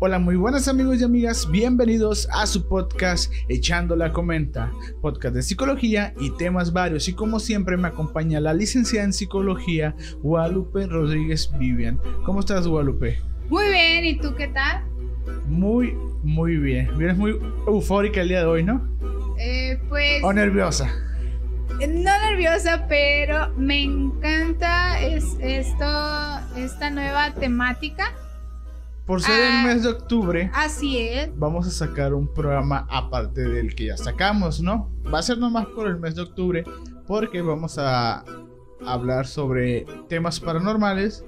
Hola, muy buenas amigos y amigas, bienvenidos a su podcast Echando la Comenta, podcast de psicología y temas varios. Y como siempre me acompaña la licenciada en psicología Guadalupe Rodríguez Vivian. ¿Cómo estás Guadalupe? Muy bien, ¿y tú qué tal? Muy, muy bien. Vienes muy eufórica el día de hoy, ¿no? Eh, pues... ¿O nerviosa? No nerviosa, pero me encanta es esto, esta nueva temática por ser el ah, mes de octubre. Así es. Vamos a sacar un programa aparte del que ya sacamos, ¿no? Va a ser nomás por el mes de octubre porque vamos a hablar sobre temas paranormales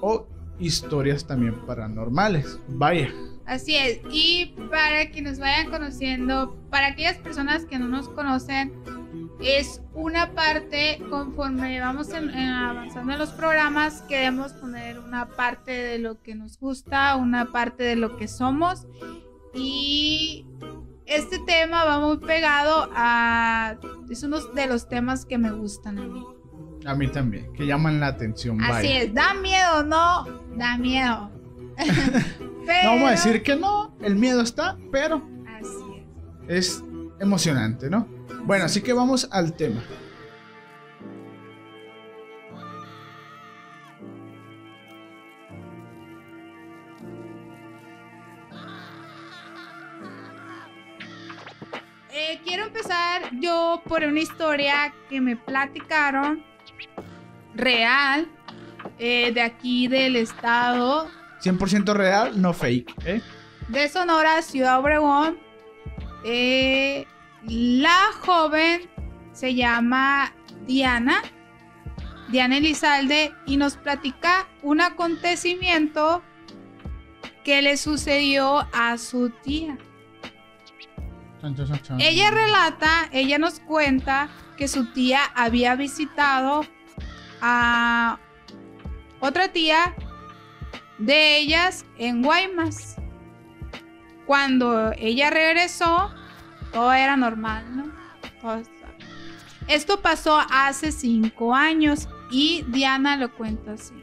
o historias también paranormales. Vaya. Así es. Y para que nos vayan conociendo, para aquellas personas que no nos conocen, es una parte, conforme vamos avanzando en los programas, queremos poner una parte de lo que nos gusta, una parte de lo que somos. Y este tema va muy pegado a... Es uno de los temas que me gustan a mí. A mí también, que llaman la atención. Así es, da miedo, no, da miedo. No vamos a decir que no, el miedo está, pero... Así es. Es emocionante, ¿no? Bueno, así que vamos al tema. Eh, quiero empezar yo por una historia que me platicaron real eh, de aquí del estado. 100% real, no fake, ¿eh? De Sonora, Ciudad Obregón. Eh, la joven se llama Diana, Diana Elizalde, y nos platica un acontecimiento que le sucedió a su tía. Ella relata, ella nos cuenta que su tía había visitado a otra tía de ellas en Guaymas. Cuando ella regresó, todo era normal, ¿no? Esto pasó hace cinco años y Diana lo cuenta así.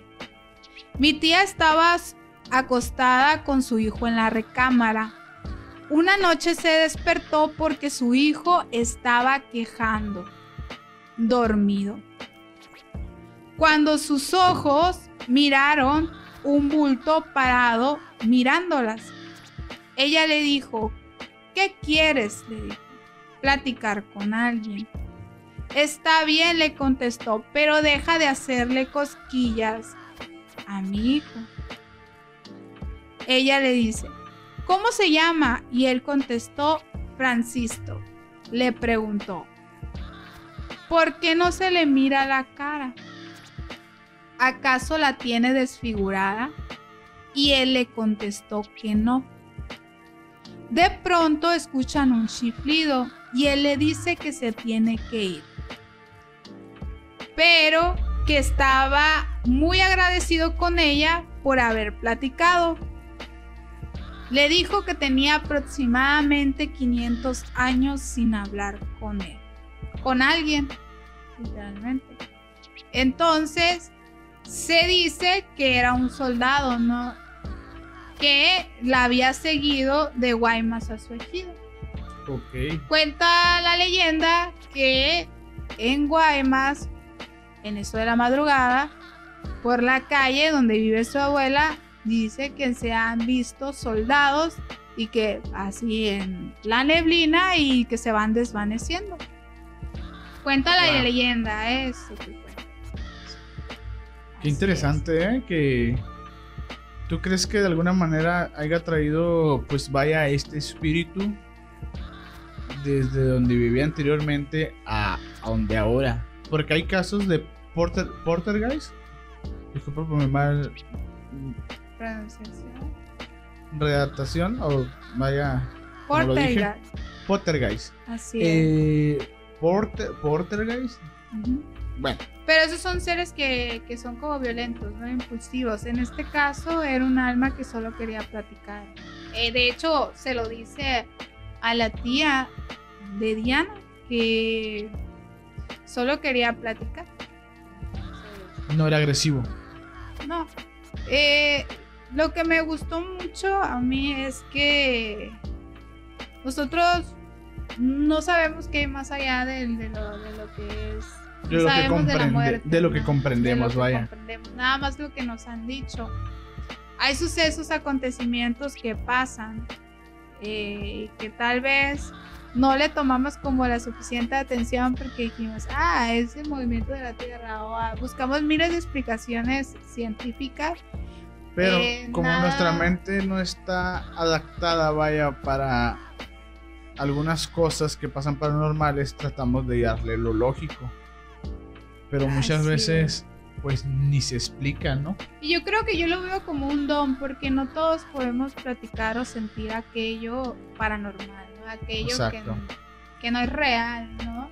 Mi tía estaba acostada con su hijo en la recámara. Una noche se despertó porque su hijo estaba quejando, dormido. Cuando sus ojos miraron un bulto parado mirándolas, ella le dijo, ¿Qué quieres? le dijo. Platicar con alguien. Está bien, le contestó, pero deja de hacerle cosquillas a mi hijo. Ella le dice, ¿cómo se llama? Y él contestó, Francisco. Le preguntó, ¿por qué no se le mira la cara? ¿Acaso la tiene desfigurada? Y él le contestó que no. De pronto escuchan un chiflido y él le dice que se tiene que ir. Pero que estaba muy agradecido con ella por haber platicado. Le dijo que tenía aproximadamente 500 años sin hablar con él, con alguien, literalmente. Entonces, se dice que era un soldado, ¿no? que la había seguido de Guaymas a su ejido. Cuenta la leyenda que en Guaymas, en eso de la madrugada, por la calle donde vive su abuela, dice que se han visto soldados y que así en la neblina y que se van desvaneciendo. Cuenta la leyenda, eso. Qué interesante, ¿eh? Que ¿Tú crees que de alguna manera haya traído, pues vaya, este espíritu desde donde vivía anteriormente a, donde ahora? Porque hay casos de porter, porter guys. Disculpa por mi mal. Pronunciación. Redactación o vaya. Porter Poltergeist. Así eh, es. porter, porter guys. Bueno. Pero esos son seres que, son como violentos, ¿no? Impulsivos. En este caso era un alma que solo quería platicar. Eh, de hecho, se lo dice a la tía de Diana que solo quería platicar. No era agresivo. No. Eh, lo que me gustó mucho a mí es que nosotros no sabemos qué hay más allá de, de, lo, de lo que es. De lo, que, de muerte, lo que comprendemos, De lo que vaya. comprendemos, Nada más lo que nos han dicho. Hay sucesos, acontecimientos que pasan eh, que tal vez no le tomamos como la suficiente atención porque dijimos, ah, es el movimiento de la Tierra o ah, buscamos miles de explicaciones científicas. Pero Eh, como nada. nuestra mente no está adaptada, vaya, para algunas cosas que pasan paranormales, tratamos de darle lo lógico. Pero muchas Así veces, pues ni se explica, ¿no? Y yo creo que yo lo veo como un don porque no todos podemos platicar o sentir aquello paranormal, ¿no? aquello que, Exacto. que no es real, ¿no?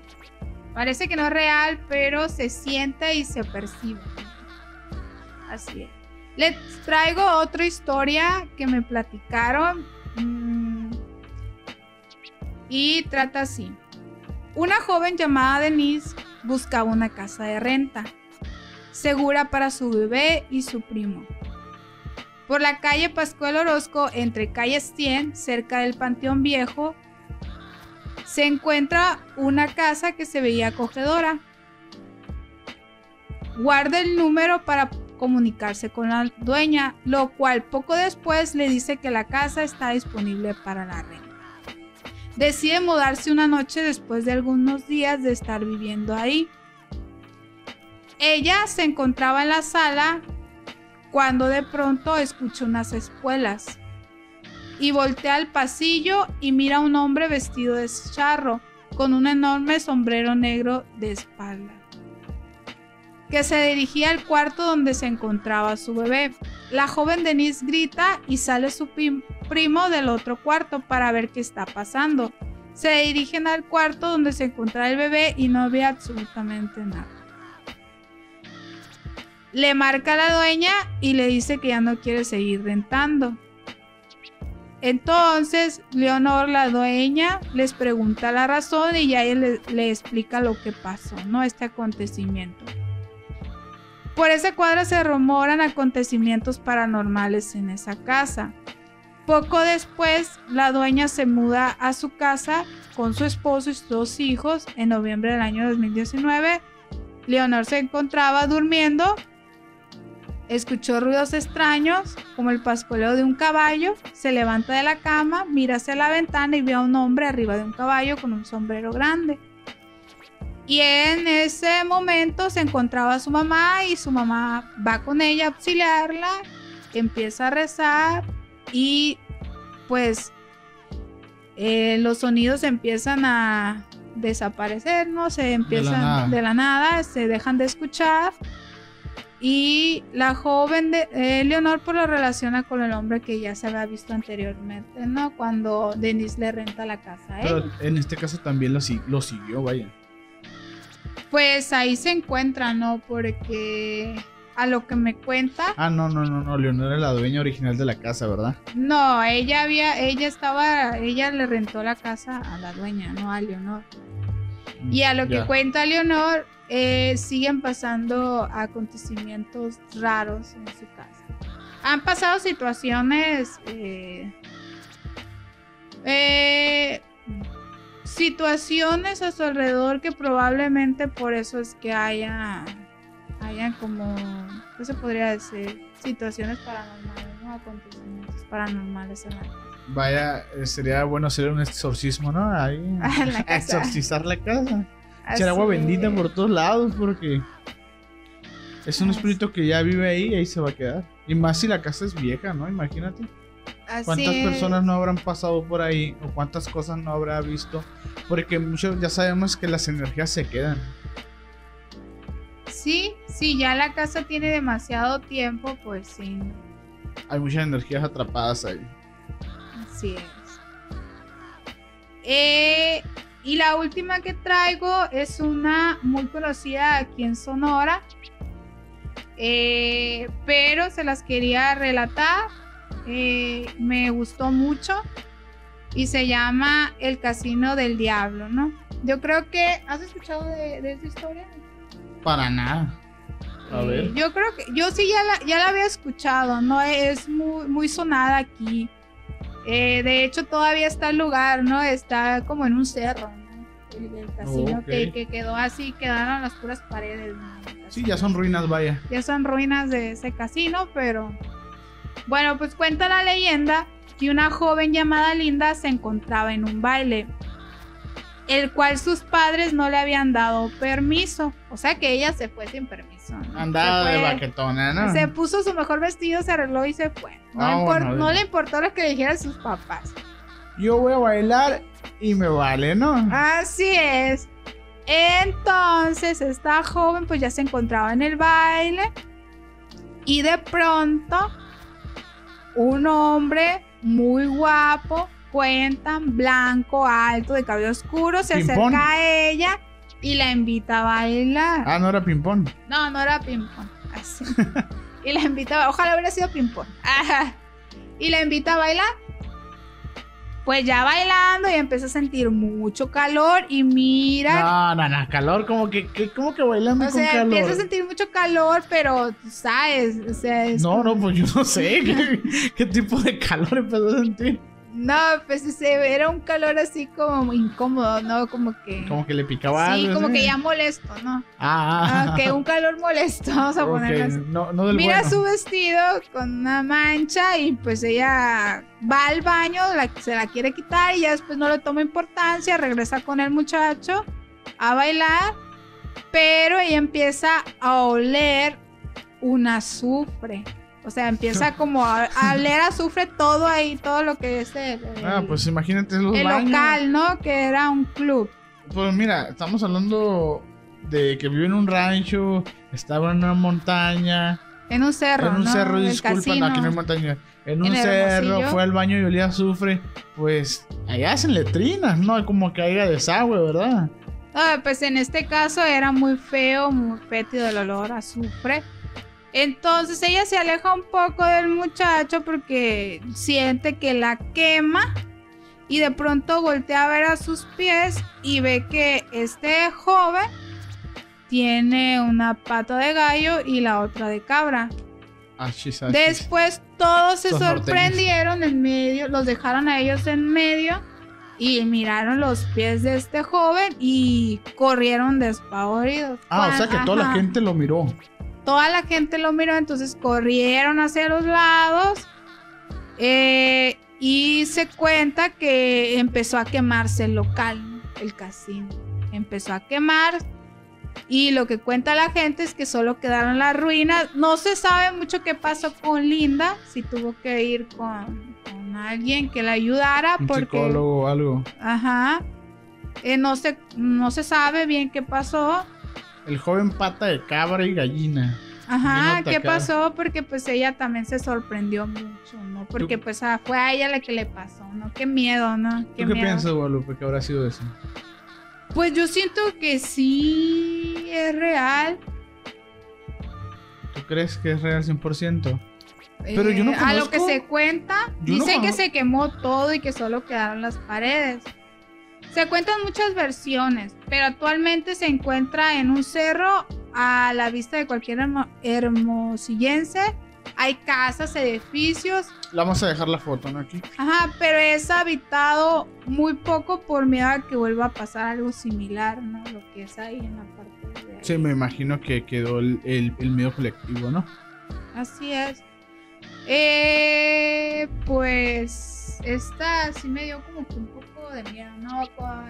Parece que no es real, pero se siente y se percibe. Así es. Les traigo otra historia que me platicaron. mm, y trata así. Una joven llamada Denise buscaba una casa de renta, segura para su bebé y su primo. Por la calle Pascual Orozco, entre calles 100, cerca del Panteón Viejo, se encuentra una casa que se veía acogedora. Guarda el número para comunicarse con la dueña, lo cual poco después le dice que la casa está disponible para la renta. Decide mudarse una noche después de algunos días de estar viviendo ahí. Ella se encontraba en la sala cuando de pronto escucha unas espuelas y voltea al pasillo y mira a un hombre vestido de charro con un enorme sombrero negro de espalda que se dirigía al cuarto donde se encontraba su bebé. La joven Denise grita y sale su prim- primo del otro cuarto para ver qué está pasando. Se dirigen al cuarto donde se encontraba el bebé y no ve absolutamente nada. Le marca a la dueña y le dice que ya no quiere seguir rentando. Entonces, Leonor, la dueña, les pregunta la razón y ya le, le explica lo que pasó, ¿no? Este acontecimiento. Por esa cuadra se rumoran acontecimientos paranormales en esa casa. Poco después, la dueña se muda a su casa con su esposo y sus dos hijos en noviembre del año 2019. Leonor se encontraba durmiendo. Escuchó ruidos extraños, como el pascoleo de un caballo. Se levanta de la cama, mira hacia la ventana y ve a un hombre arriba de un caballo con un sombrero grande. Y en ese momento se encontraba su mamá y su mamá va con ella a auxiliarla, empieza a rezar y pues eh, los sonidos empiezan a desaparecer, ¿no? Se empiezan nada. de la nada, se dejan de escuchar y la joven de eh, Leonor pues lo relaciona con el hombre que ya se había visto anteriormente, ¿no? Cuando Denise le renta la casa. Pero en este caso también lo, lo siguió, vaya. Pues ahí se encuentra, ¿no? Porque a lo que me cuenta, Ah, no, no, no, no. Leonor era la dueña original de la casa, ¿verdad? no, ella había, ella estaba, ella le rentó la casa a la dueña, no a Leonor. Y a lo que Ya. cuenta Leonor, eh, siguen pasando acontecimientos raros en su casa. Han pasado situaciones, eh, eh, situaciones a su alrededor que probablemente por eso es que haya, haya como, ¿qué se podría decir? Situaciones paranormales, ¿no? Acontecimientos paranormales en la casa. Vaya, sería bueno hacer un exorcismo, ¿no? Ahí. La. Exorcizar la casa. Echar agua bendita por todos lados porque es un espíritu que ya vive ahí y ahí se va a quedar. Y más si la casa es vieja, ¿no? Imagínate. Así ¿Cuántas es. personas no habrán pasado por ahí o cuántas cosas no habrá visto? Porque muchos ya sabemos que las energías se quedan. Sí, sí, ya la casa tiene demasiado tiempo, pues sí, Hay muchas energías atrapadas ahí. así es. Eh, y la última que traigo es una muy conocida aquí en Sonora, eh, pero se las quería relatar. Eh, me gustó mucho y se llama El Casino del Diablo, ¿no? Yo creo que... ¿Has escuchado de, de esta historia? Para nada. A Eh, ver. Yo creo que, yo sí ya la, ya la había escuchado, no es muy, muy sonada aquí. Eh, de hecho, todavía está el lugar, ¿no? Está como en un cerro, ¿no? El, el casino que, que quedó así, quedaron las puras paredes. ¿no? Sí, ya son ruinas, vaya. ya son ruinas de ese casino, pero bueno, pues cuenta la leyenda que una joven llamada Linda se encontraba en un baile, el cual sus padres no le habían dado permiso, o sea que ella se fue sin permiso. ¿no? Andaba de baquetona, ¿no? Se puso su mejor vestido, se arregló y se fue. No, Ah, le, no importó lo que le dijeran sus papás. Yo voy a bailar y me vale, ¿no? Así es. Entonces, esta joven pues ya se encontraba en el baile y de pronto un hombre muy guapo, cuentan, blanco, alto, de cabello oscuro, se acerca a ella y la invita a bailar. Ah, no era ping-pong. No, no era ping-pong. Así. y la invita a Ojalá hubiera sido ping-pong. Ajá. Y la invita a bailar. Pues ya bailando y empieza a sentir mucho calor y mira. No, no, no, calor, como que, que, como que bailando o con sea, calor. empieza a sentir mucho calor, pero sabes, o sea, es No, no, pues yo no sé qué, qué tipo de calor empezó a sentir. No, pues ese, era un calor así como incómodo, ¿no? Como que. Como que le picaba sí, algo, como ¿sí? que ya molesto, ¿no? Ah, Ah, que un calor molesto, vamos a ok, ponerlo así. No, no del Mira bueno. su vestido con una mancha y pues ella va al baño, la- se la quiere quitar y ya después no le toma importancia, regresa con el muchacho a bailar, pero ella empieza a oler un azufre. O sea, empieza como a, a oler azufre todo ahí, todo lo que es el, el- Ah, pues imagínate los el baños. local, ¿no? Que era un club. Pues mira, estamos hablando de que vive en un rancho, estaba en una montaña, En un cerro, en un ¿no? cerro, disculpa, no, aquí no hay montaña. En un cerro, Hermosillo. fue al baño y olía azufre. Pues allá hacen letrinas, ¿no? Como que haya desagüe, ¿verdad? Ah, pues en este caso era muy feo, muy fétido el olor a azufre. Entonces ella se aleja un poco del muchacho porque siente que la quema y de pronto voltea a ver a sus pies y ve que este joven tiene una pata de gallo y la otra de cabra. Achis, achis. Después todos se Son norteños. sorprendieron en medio, los dejaron a ellos en medio y miraron los pies de este joven y corrieron despavoridos. Ah, o sea que toda la gente lo miró. Toda la gente lo miró, entonces corrieron hacia los lados eh, y se cuenta que empezó a quemarse el local, el casino. Empezó a quemar y lo que cuenta la gente es que solo quedaron las ruinas. No se sabe mucho qué pasó con Linda, si tuvo que ir con, con alguien que la ayudara Un porque... psicólogo o algo. Ajá. Eh, no, se, no se sabe bien qué pasó. El joven pata de cabra y gallina. Ajá, ¿qué pasó? Porque pues ella también se sorprendió mucho, ¿no? Porque ¿Tú- pues ah, fue a ella la que le pasó, ¿no? Qué miedo, ¿no? ¿Tú qué miedo. piensas, Guadalupe, que habrá sido eso? Pues yo siento que sí es real. ¿Tú crees que es real 100%? Pero yo no Eh, A lo que conozco- se cuenta, Yo no dicen que conozco- se quemó todo y que solo quedaron las paredes. Se cuentan muchas versiones, pero actualmente se encuentra en un cerro a la vista de cualquier hermo- hermosillense. Hay casas, edificios, La vamos a dejar la foto, ¿no? Aquí. ajá, pero es habitado muy poco por miedo a que vuelva a pasar algo similar, ¿no? Lo que es ahí en la parte de ahí. Sí, me imagino que quedó el, el, el miedo colectivo, ¿no? Así es. Eh, pues esta sí me dio como que un poco de miedo, ¿no?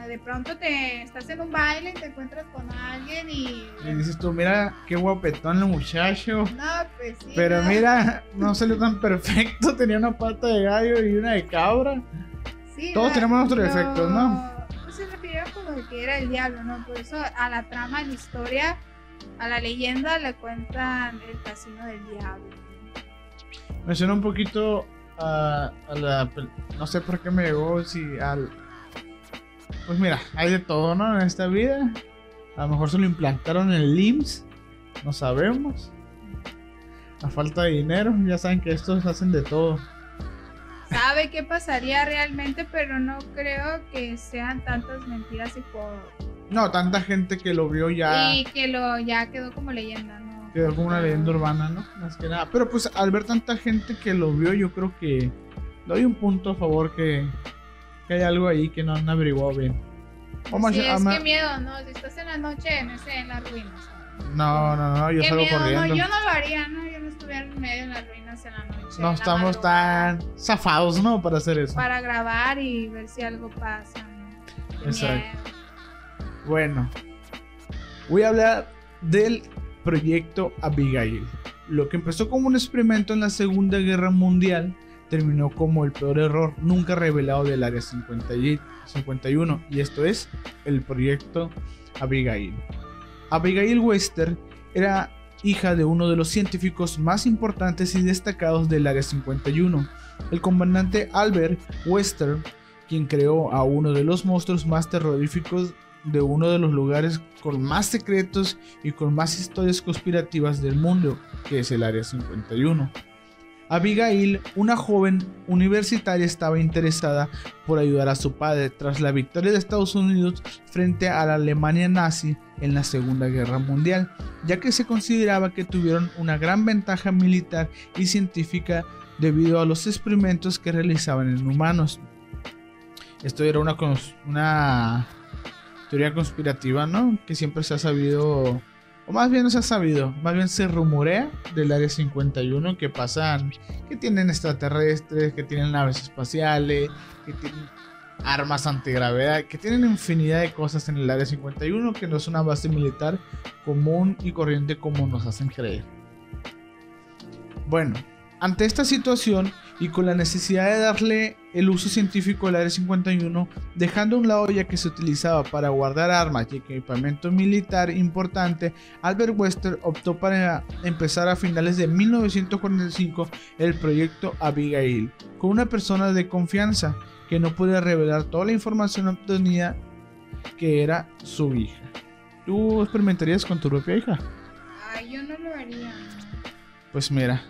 De pronto te estás en un baile y te encuentras con alguien y... Y dices tú, mira, qué guapetón el muchacho. No, pues sí. Pero no. mira, no salió tan perfecto. Tenía una pata de gallo y una de cabra. Sí, todos tenemos nuestros defectos, ¿no? Pues se refiere como que era el diablo, ¿no? Por eso a la trama, a la historia, a la leyenda le cuentan el casino del diablo. Me suena un poquito a, a la. No sé por qué me llegó, si al. Pues mira, hay de todo, ¿no? En esta vida. A lo mejor se lo implantaron en el IMSS. No sabemos. A falta de dinero, ya saben que estos hacen de todo. sabe qué pasaría realmente, pero no creo que sean tantas mentiras y por No, tanta gente que lo vio ya. y que lo ya quedó como leyenda, no. Quedó como una leyenda urbana, ¿no? Más que nada. Pero pues al ver tanta gente que lo vio, yo creo que doy un punto a favor que, que hay algo ahí que no han averiguado bien. Vamos sí, es que miedo, ¿no? Si estás en la noche, no sé, en las ruinas. No, no, no, yo salgo corriendo. No, yo no lo haría, ¿no? Yo no estuviera en medio de las ruinas en la noche. No estamos tan zafados, ¿no? Para hacer eso. Para grabar y ver si algo pasa, ¿no? Exacto. Bueno, voy a hablar del proyecto Abigail. Lo que empezó como un experimento en la Segunda Guerra Mundial terminó como el peor error nunca revelado del Área 51 y esto es el proyecto Abigail. Abigail Wester era hija de uno de los científicos más importantes y destacados del Área 51, el comandante Albert Wester, quien creó a uno de los monstruos más terroríficos de uno de los lugares con más secretos y con más historias conspirativas del mundo, que es el Área 51. Abigail, una joven universitaria, estaba interesada por ayudar a su padre tras la victoria de Estados Unidos frente a la Alemania nazi en la Segunda Guerra Mundial, ya que se consideraba que tuvieron una gran ventaja militar y científica debido a los experimentos que realizaban en humanos. Esto era una, una teoría conspirativa, ¿no? Que siempre se ha sabido, o más bien no se ha sabido, más bien se rumorea del Área 51 que pasan, que tienen extraterrestres, que tienen naves espaciales, que tienen armas antigravedad, que tienen infinidad de cosas en el Área 51 que no es una base militar común y corriente como nos hacen creer. Bueno, ante esta situación y con la necesidad de darle el uso científico al Área 51, dejando a un lado ya que se utilizaba para guardar armas y equipamiento militar importante, Albert Wester optó para empezar a finales de 1945 el proyecto Abigail, con una persona de confianza que no podía revelar toda la información obtenida que era su hija. ¿Tú experimentarías con tu propia hija? Ay, yo no lo haría. Pues mira,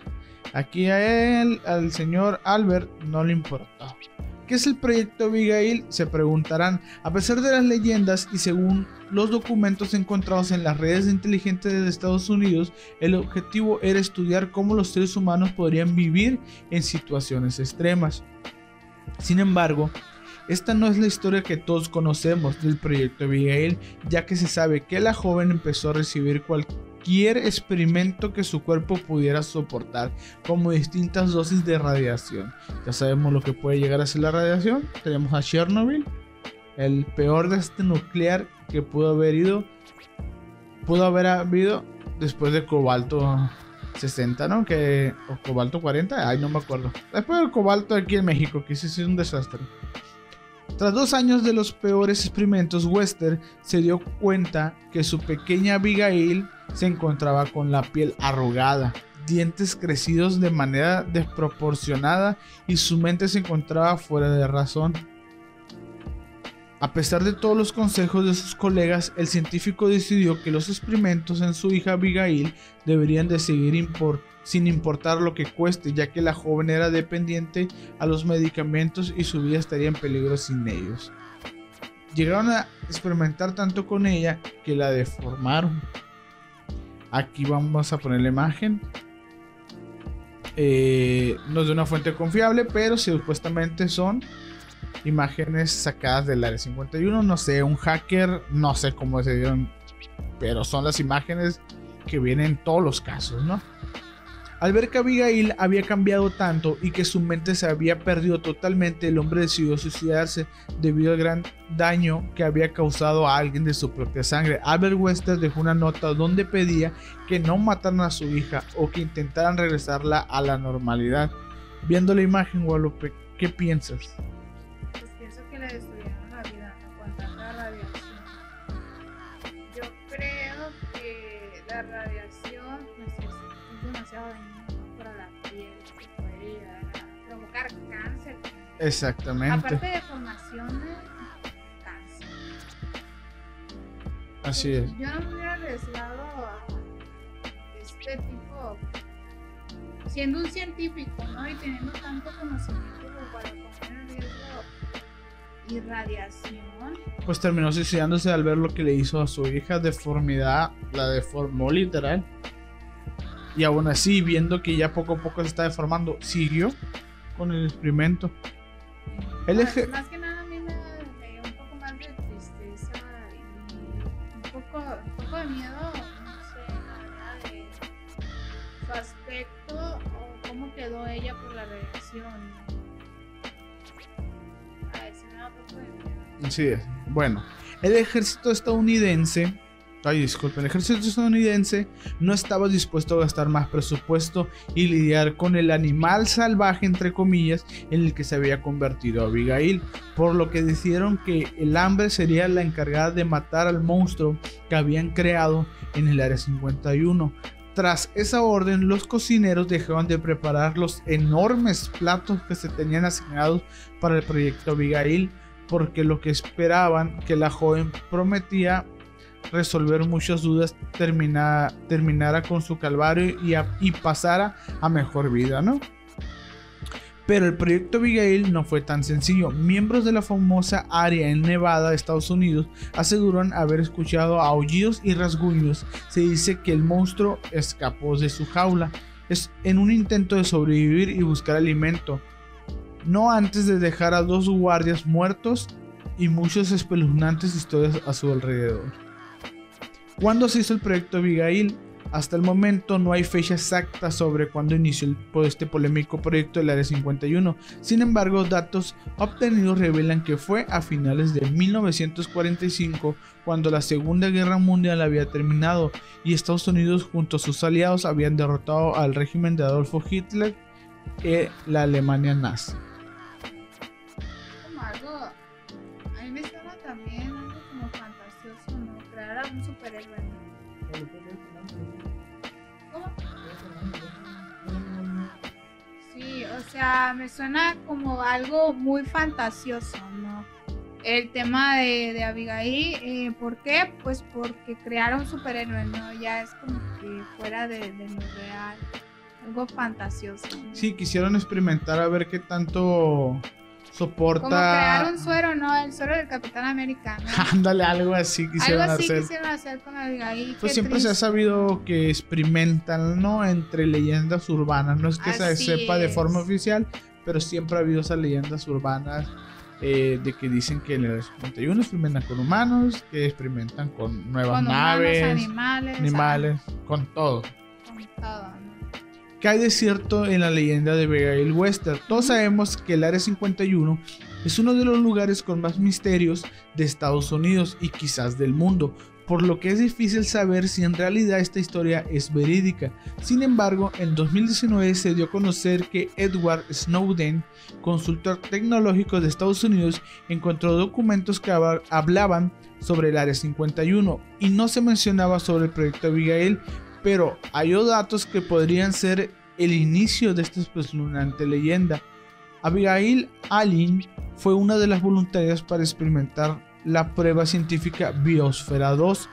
Aquí a él, al señor Albert, no le importó. ¿Qué es el proyecto Abigail? Se preguntarán. A pesar de las leyendas y según los documentos encontrados en las redes inteligentes de Estados Unidos, el objetivo era estudiar cómo los seres humanos podrían vivir en situaciones extremas. Sin embargo, esta no es la historia que todos conocemos del proyecto Abigail, ya que se sabe que la joven empezó a recibir cualquier cualquier experimento que su cuerpo pudiera soportar, como distintas dosis de radiación. Ya sabemos lo que puede llegar a ser la radiación. Tenemos a Chernobyl, el peor desastre nuclear que pudo haber ido, pudo haber habido después de cobalto 60, ¿no? Que, o cobalto 40, ay, no me acuerdo. Después del cobalto aquí en México, que sí es un desastre. Tras dos años de los peores experimentos, Wester se dio cuenta que su pequeña Abigail se encontraba con la piel arrugada, dientes crecidos de manera desproporcionada y su mente se encontraba fuera de razón. A pesar de todos los consejos de sus colegas, el científico decidió que los experimentos en su hija Abigail deberían de seguir sin importar lo que cueste, ya que la joven era dependiente a los medicamentos y su vida estaría en peligro sin ellos. Llegaron a experimentar tanto con ella que la deformaron. Aquí vamos a poner la imagen. Eh, no es de una fuente confiable, pero supuestamente son imágenes sacadas del área 51. No sé, un hacker, no sé cómo se dieron, pero son las imágenes que vienen en todos los casos, ¿no? Al ver que Abigail había cambiado tanto y que su mente se había perdido totalmente, el hombre decidió suicidarse debido al gran daño que había causado a alguien de su propia sangre. Albert Wester dejó una nota donde pedía que no mataran a su hija o que intentaran regresarla a la normalidad. Viendo la imagen, Guadalupe, ¿qué piensas? Para la piel, que puede provocar cáncer. Exactamente. Aparte de formación de cáncer. Así es. Yo no me hubiera arriesgado a este tipo, siendo un científico, ¿no? Y teniendo tanto conocimiento como para poner en riesgo y radiación. Pues terminó suicidándose al ver lo que le hizo a su hija, deformidad, la deformó literal. Y aún así, viendo que ya poco a poco se está deformando, siguió con el experimento. El eje- Más que nada a mí me da un poco más de tristeza y un poco, un poco de miedo, no sé, la verdad, de su aspecto o cómo quedó ella por la radiación. Ay, se me da un poco de miedo. Así es. Bueno, el ejército estadounidense, ay disculpen, el ejército estadounidense no estaba dispuesto a gastar más presupuesto y lidiar con el animal salvaje, entre comillas, en el que se había convertido Abigail, por lo que decidieron que el hambre sería la encargada de matar al monstruo que habían creado en el área 51. Tras esa orden, los cocineros dejaron de preparar los enormes platos que se tenían asignados para el proyecto Abigail porque lo que esperaban que la joven prometía resolver muchas dudas termina- terminara con su calvario y, a- y pasara a mejor vida, ¿no? Pero el proyecto Abigail no fue tan sencillo. Miembros de la famosa área en Nevada, Estados Unidos, aseguran haber escuchado aullidos y rasguños. Se dice que el monstruo escapó de su jaula. En un intento de sobrevivir y buscar alimento no antes de dejar a dos guardias muertos y muchas espeluznantes historias a su alrededor. ¿Cuándo se hizo el proyecto Abigail? Hasta el momento no hay fecha exacta sobre cuándo inició este polémico proyecto del Área 51. Sin embargo, datos obtenidos revelan que fue a finales de 1945 cuando la Segunda Guerra Mundial había terminado y Estados Unidos junto a sus aliados habían derrotado al régimen de Adolfo Hitler y la Alemania nazi. O sea, me suena como algo muy fantasioso, ¿no? El tema de, de Abigail, eh, ¿por qué? Pues porque crearon un superhéroe, ¿no? Ya es como que fuera de, de real, algo fantasioso. ¿no? Sí, quisieron experimentar a ver qué tanto soporta. Como crear un suero, ¿no? El suero del Capitán América, ¿no? Ándale, algo así Algo quisieron así hacer. quisieron hacer con Abigail. Pues siempre se ha sabido que experimentan, ¿no? Entre leyendas urbanas. No es que se sepa de forma oficial, pero siempre ha habido esas leyendas urbanas eh, de que dicen que en el 51 experimentan con humanos, que experimentan con nuevas Con humanos, naves, animales, animales, con todo. con todo, ¿no? ¿Qué hay de cierto en la leyenda de Abigail Wester? Todos sabemos que el Área 51 es uno de los lugares con más misterios de Estados Unidos y quizás del mundo, por lo que es difícil saber si en realidad esta historia es verídica. Sin embargo, en 2019 se dio a conocer que Edward Snowden, consultor tecnológico de Estados Unidos, encontró documentos que habla- hablaban sobre el Área 51 y no se mencionaba sobre el proyecto Abigail, pero hay datos que podrían ser el inicio de esta espeluznante leyenda. Abigail Allen fue una de las voluntarias para experimentar la prueba científica Biosfera 2,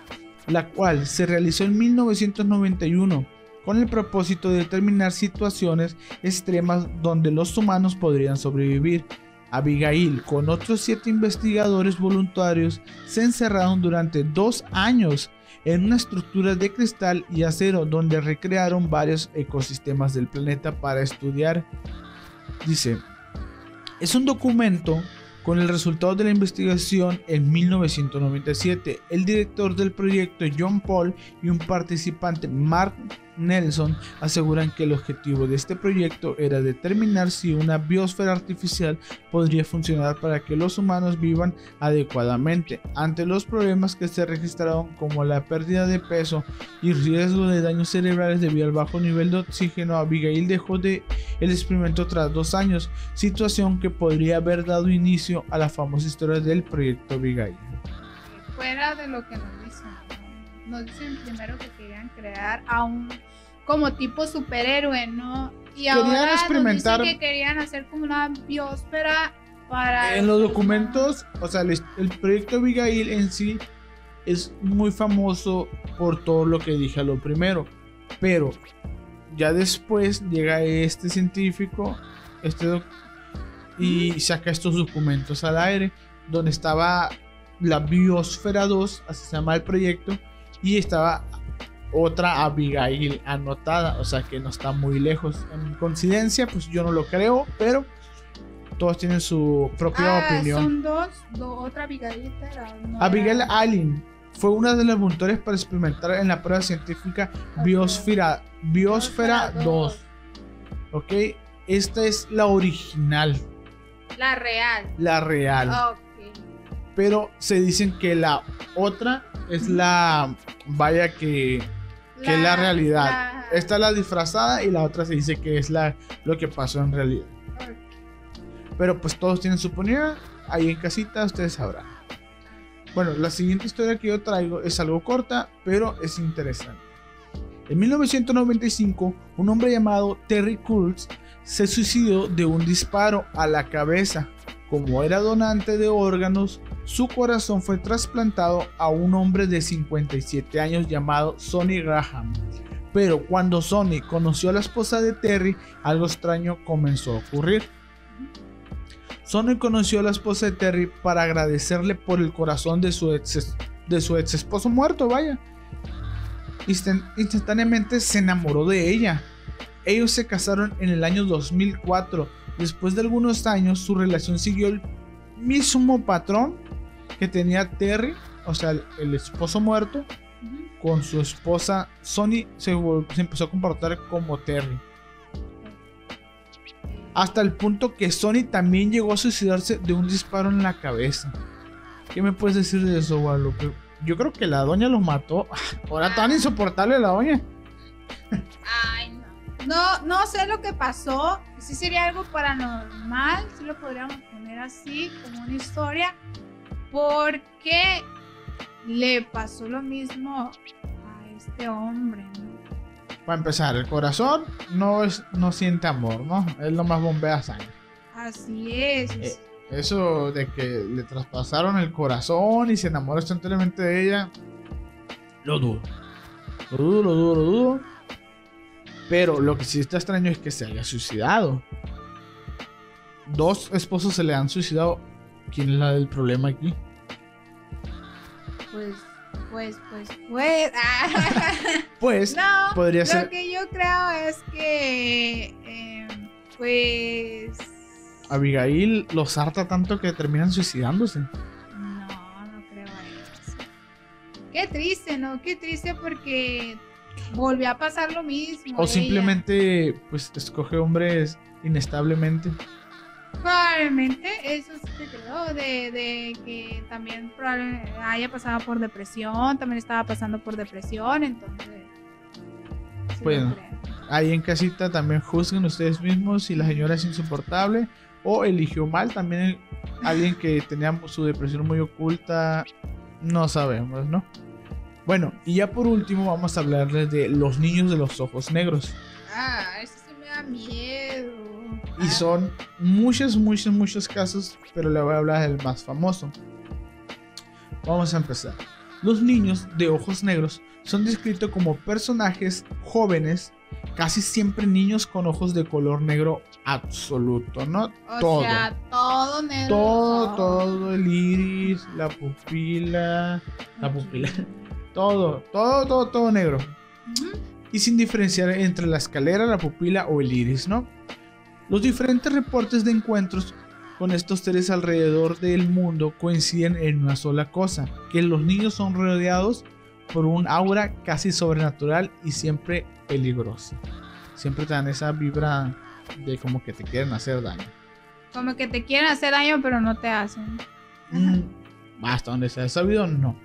la cual se realizó en 1991 con el propósito de determinar situaciones extremas donde los humanos podrían sobrevivir. Abigail, con otros siete investigadores voluntarios, se encerraron durante dos años en una estructura de cristal y acero donde recrearon varios ecosistemas del planeta para estudiar. Dice, es un documento con el resultado de la investigación en 1997. El director del proyecto John Paul y un participante Mark Nelson aseguran que el objetivo de este proyecto era determinar si una biosfera artificial podría funcionar para que los humanos vivan adecuadamente ante los problemas que se registraron como la pérdida de peso y riesgo de daños cerebrales debido al bajo nivel de oxígeno. Abigail dejó de el experimento tras dos años, situación que podría haber dado inicio a la famosa historia del proyecto Abigail. Fuera de lo que nos. Nos dicen primero que querían crear a un como tipo superhéroe, ¿no? Y Querían ahora nos experimentar- dicen que querían hacer como una biosfera para En los documentos, o sea, el, el proyecto Abigail en sí es muy famoso por todo lo que dije a lo primero, pero ya después llega este científico, este y saca estos documentos al aire, donde estaba la Biosfera 2, así se llama el proyecto, y estaba otra Abigail anotada, o sea que no está muy lejos. En coincidencia, pues yo no lo creo, pero todos tienen su propia Ah, opinión. son dos, do- otra Abigailita. era- no Abigail era- Allen fue una de las voluntarias para experimentar en la prueba científica Biosfera, Biosfera Biosfera 2. ¿Ok? Esta es la original, La real. la real. Ok. Pero se dicen que la otra es la, vaya que, que es la realidad. la- Esta es la disfrazada y la otra se dice que es la, lo que pasó en realidad. Pero pues todos tienen su opinión. Ahí en casita ustedes sabrán. Bueno, la siguiente historia que yo traigo es algo corta, pero es interesante. En 1995, un hombre llamado Terry Kurtz se suicidó de un disparo a la cabeza. Como era donante de órganos, su corazón fue trasplantado a un hombre de 57 años llamado Sonny Graham. Pero cuando Sonny conoció a la esposa de Terry, algo extraño comenzó a ocurrir. Sonny conoció a la esposa de Terry para agradecerle por el corazón de su ex, de su ex esposo muerto, vaya. Instan- instantáneamente se enamoró de ella. Ellos se casaron en el año 2004. Después de algunos años, su relación siguió el mismo patrón que tenía Terry, o sea, el, el esposo muerto, con su esposa. Sonny se, vol- se empezó a comportar como Terry. Hasta el punto que Sony también llegó a suicidarse de un disparo en la cabeza. ¿Qué me puedes decir de eso, Guadalupe? Yo creo que la doña los mató. Ahora tan insoportable la doña. Ay, no. No, no sé lo que pasó. Sí sería algo paranormal. Sí lo podríamos poner así, como una historia. Porque le pasó lo mismo a este hombre, ¿no? Para empezar, el corazón no, es, no siente amor, ¿no? Él nomás bombea sangre. Así es. Eh, Eso de que le traspasaron el corazón y se enamoró instantáneamente de ella, lo dudo. Lo dudo, lo dudo, lo dudo. Pero lo que sí está extraño es que se haya suicidado. Dos esposos se le han suicidado. ¿Quién es la del problema aquí? Pues, pues, pues, pues. ah. Pues no, podría lo ser que yo creo es que, eh, pues, Abigail los harta tanto que terminan suicidándose. no, no creo eso. Qué triste, ¿no? Qué triste porque volvió a pasar lo mismo. O ella. simplemente pues escoge hombres inestablemente. Probablemente, eso sí te creo, de, de que también probablemente haya pasado por depresión, también estaba pasando por depresión, entonces... sí Bueno. creo. Ahí en casita también juzguen ustedes mismos si la señora es insoportable o eligió mal. También alguien que tenía su depresión muy oculta, no sabemos, ¿no? Bueno, y ya por último vamos a hablarles de los niños de los ojos negros. Ah, eso sí me da miedo. Y son muchos, muchos, muchos casos, pero le voy a hablar del más famoso. Vamos a empezar. Los niños de ojos negros son descritos como personajes jóvenes, casi siempre niños con ojos de color negro absoluto, ¿no? O todo. sea, todo negro. Todo, todo, el iris, la pupila, la pupila, todo, todo, todo, todo negro. Ujú. y sin diferenciar entre la escalera, la pupila o el iris, ¿no? Los diferentes reportes de encuentros con estos seres alrededor del mundo coinciden en una sola cosa, que los niños son rodeados por un aura casi sobrenatural y siempre peligrosa. Siempre te dan esa vibra de como que te quieren hacer daño. Como que te quieren hacer daño, pero no te hacen. Mm, hasta donde se ha sabido, no.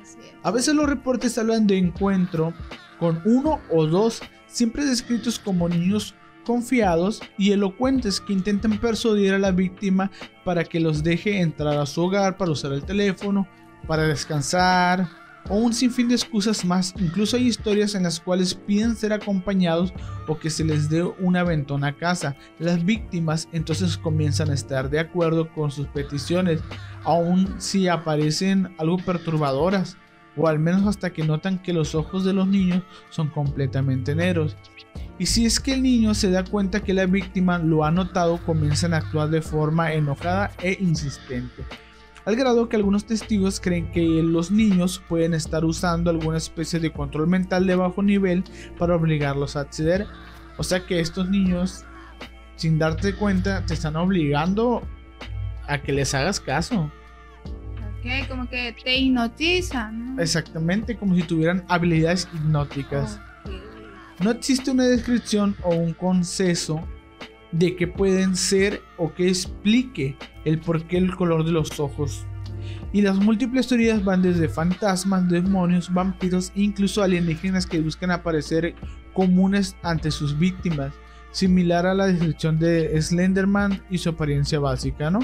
Así es. A veces los reportes hablan de encuentro con uno o dos, siempre descritos como niños confiados y elocuentes que intentan persuadir a la víctima para que los deje entrar a su hogar para usar el teléfono, para descansar o un sinfín de excusas más. Incluso hay historias en las cuales piden ser acompañados o que se les dé un aventón a casa. Las víctimas entonces comienzan a estar de acuerdo con sus peticiones, aun si aparecen algo perturbadoras o al menos hasta que notan que los ojos de los niños son completamente negros. Y si es que el niño se da cuenta que la víctima lo ha notado, comienzan a actuar de forma enojada e insistente. al grado que algunos testigos creen que los niños pueden estar usando alguna especie de control mental de bajo nivel para obligarlos a acceder. O sea que estos niños, sin darte cuenta, te están obligando a que les hagas caso. Ok, como que te hipnotizan. ¿no? Exactamente, como si tuvieran habilidades hipnóticas. Ok. No existe una descripción o un conceso de qué pueden ser o que explique el porqué el color de los ojos. Y las múltiples teorías van desde fantasmas, demonios, vampiros e incluso alienígenas que buscan aparecer comunes ante sus víctimas, similar a la descripción de Slenderman y su apariencia básica, ¿no?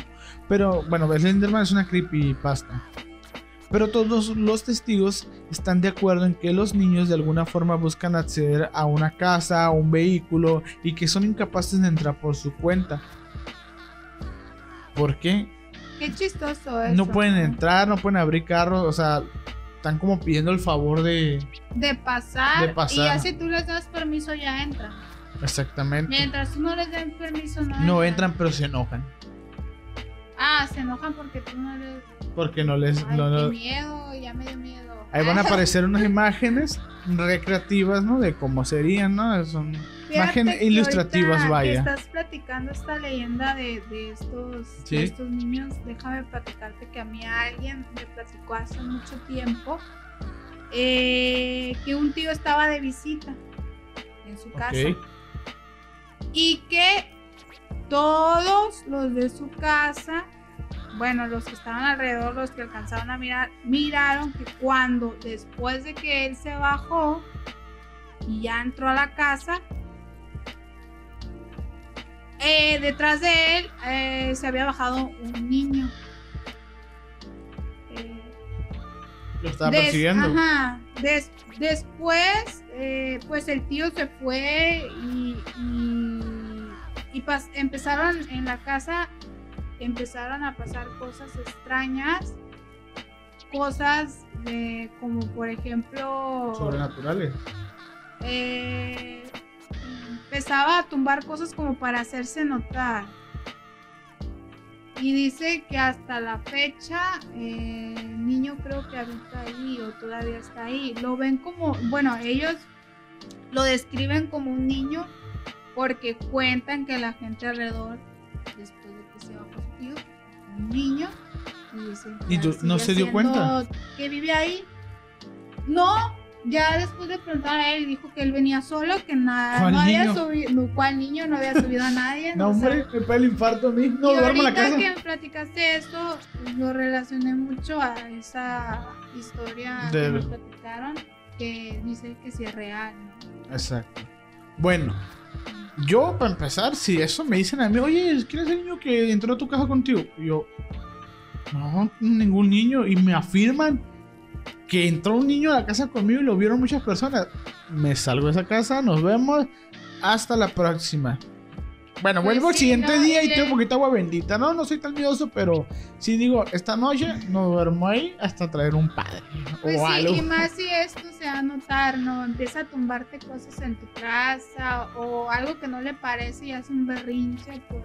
Pero bueno, Slenderman es una creepypasta. Pero todos los testigos están de acuerdo en que los niños de alguna forma buscan acceder a una casa, a un vehículo y que son incapaces de entrar por su cuenta. ¿Por qué? Qué chistoso eso. No pueden entrar, no pueden abrir carros, o sea, están como pidiendo el favor de... De pasar, De pasar. Y ya si tú les das permiso, ya entran. Exactamente. Mientras tú no les den permiso, no, No entran, pero se enojan. Ah, se enojan porque tú no les. Porque no les... Ay, no- no- qué miedo, ya me dio miedo. Ahí van a aparecer unas imágenes recreativas, ¿no? De cómo serían, ¿no? Son imágenes ilustrativas, vaya. Que estás platicando esta leyenda de, de estos, Sí. de estos niños. Déjame platicarte que a mí alguien me platicó hace mucho tiempo eh, que un tío estaba de visita en su casa y que todos los de su casa, bueno, los que estaban alrededor, los que alcanzaron a mirar, miraron que cuando después de que él se bajó y ya entró a la casa, eh, detrás de él eh, se había bajado un niño. Eh, Lo estaba Des- persiguiendo. Ajá. Des- después, eh, pues el tío se fue y pas- empezaron en la casa, empezaron a pasar cosas extrañas, cosas de, como por ejemplo, Sobrenaturales. eh, empezaba a tumbar cosas como para hacerse notar. Y dice que hasta la fecha eh, el niño creo que habita ahí o todavía está ahí. Lo ven como, bueno, ellos lo describen como un niño porque cuentan que la gente alrededor, después de que se su tío, un niño, y dicen que ¿Y tú- sigue no se dio cuenta? Que vive ahí. No, ya después de preguntar a él, dijo que él venía solo, que nada, ¿Cuál no había niño? subido, no, ¿cuál niño? No había subido a nadie. No, hombre, me pega el infarto a mí. No y duermo en la ahorita casa. que me platicaste eso, lo relacioné mucho a esa historia De- que nos platicaron, que dice que sí es real. Exacto. Bueno, yo para empezar, si eso me dicen a mí, oye, ¿quién es el niño que entró a tu casa contigo? Y yo, no, ningún niño. Y me afirman que entró un niño a la casa conmigo y lo vieron muchas personas. Me salgo de esa casa, nos vemos. Hasta la próxima. Bueno, Pues vuelvo el sí, siguiente no, día y le- tengo poquita agua bendita. No, no soy tan miedoso, pero si digo, esta noche no duermo ahí hasta traer un padre. Pues o sí, algo. y más si esto se va a notar, ¿no? Empieza a tumbarte cosas en tu casa o algo que no le parece y hace un berrinche, pues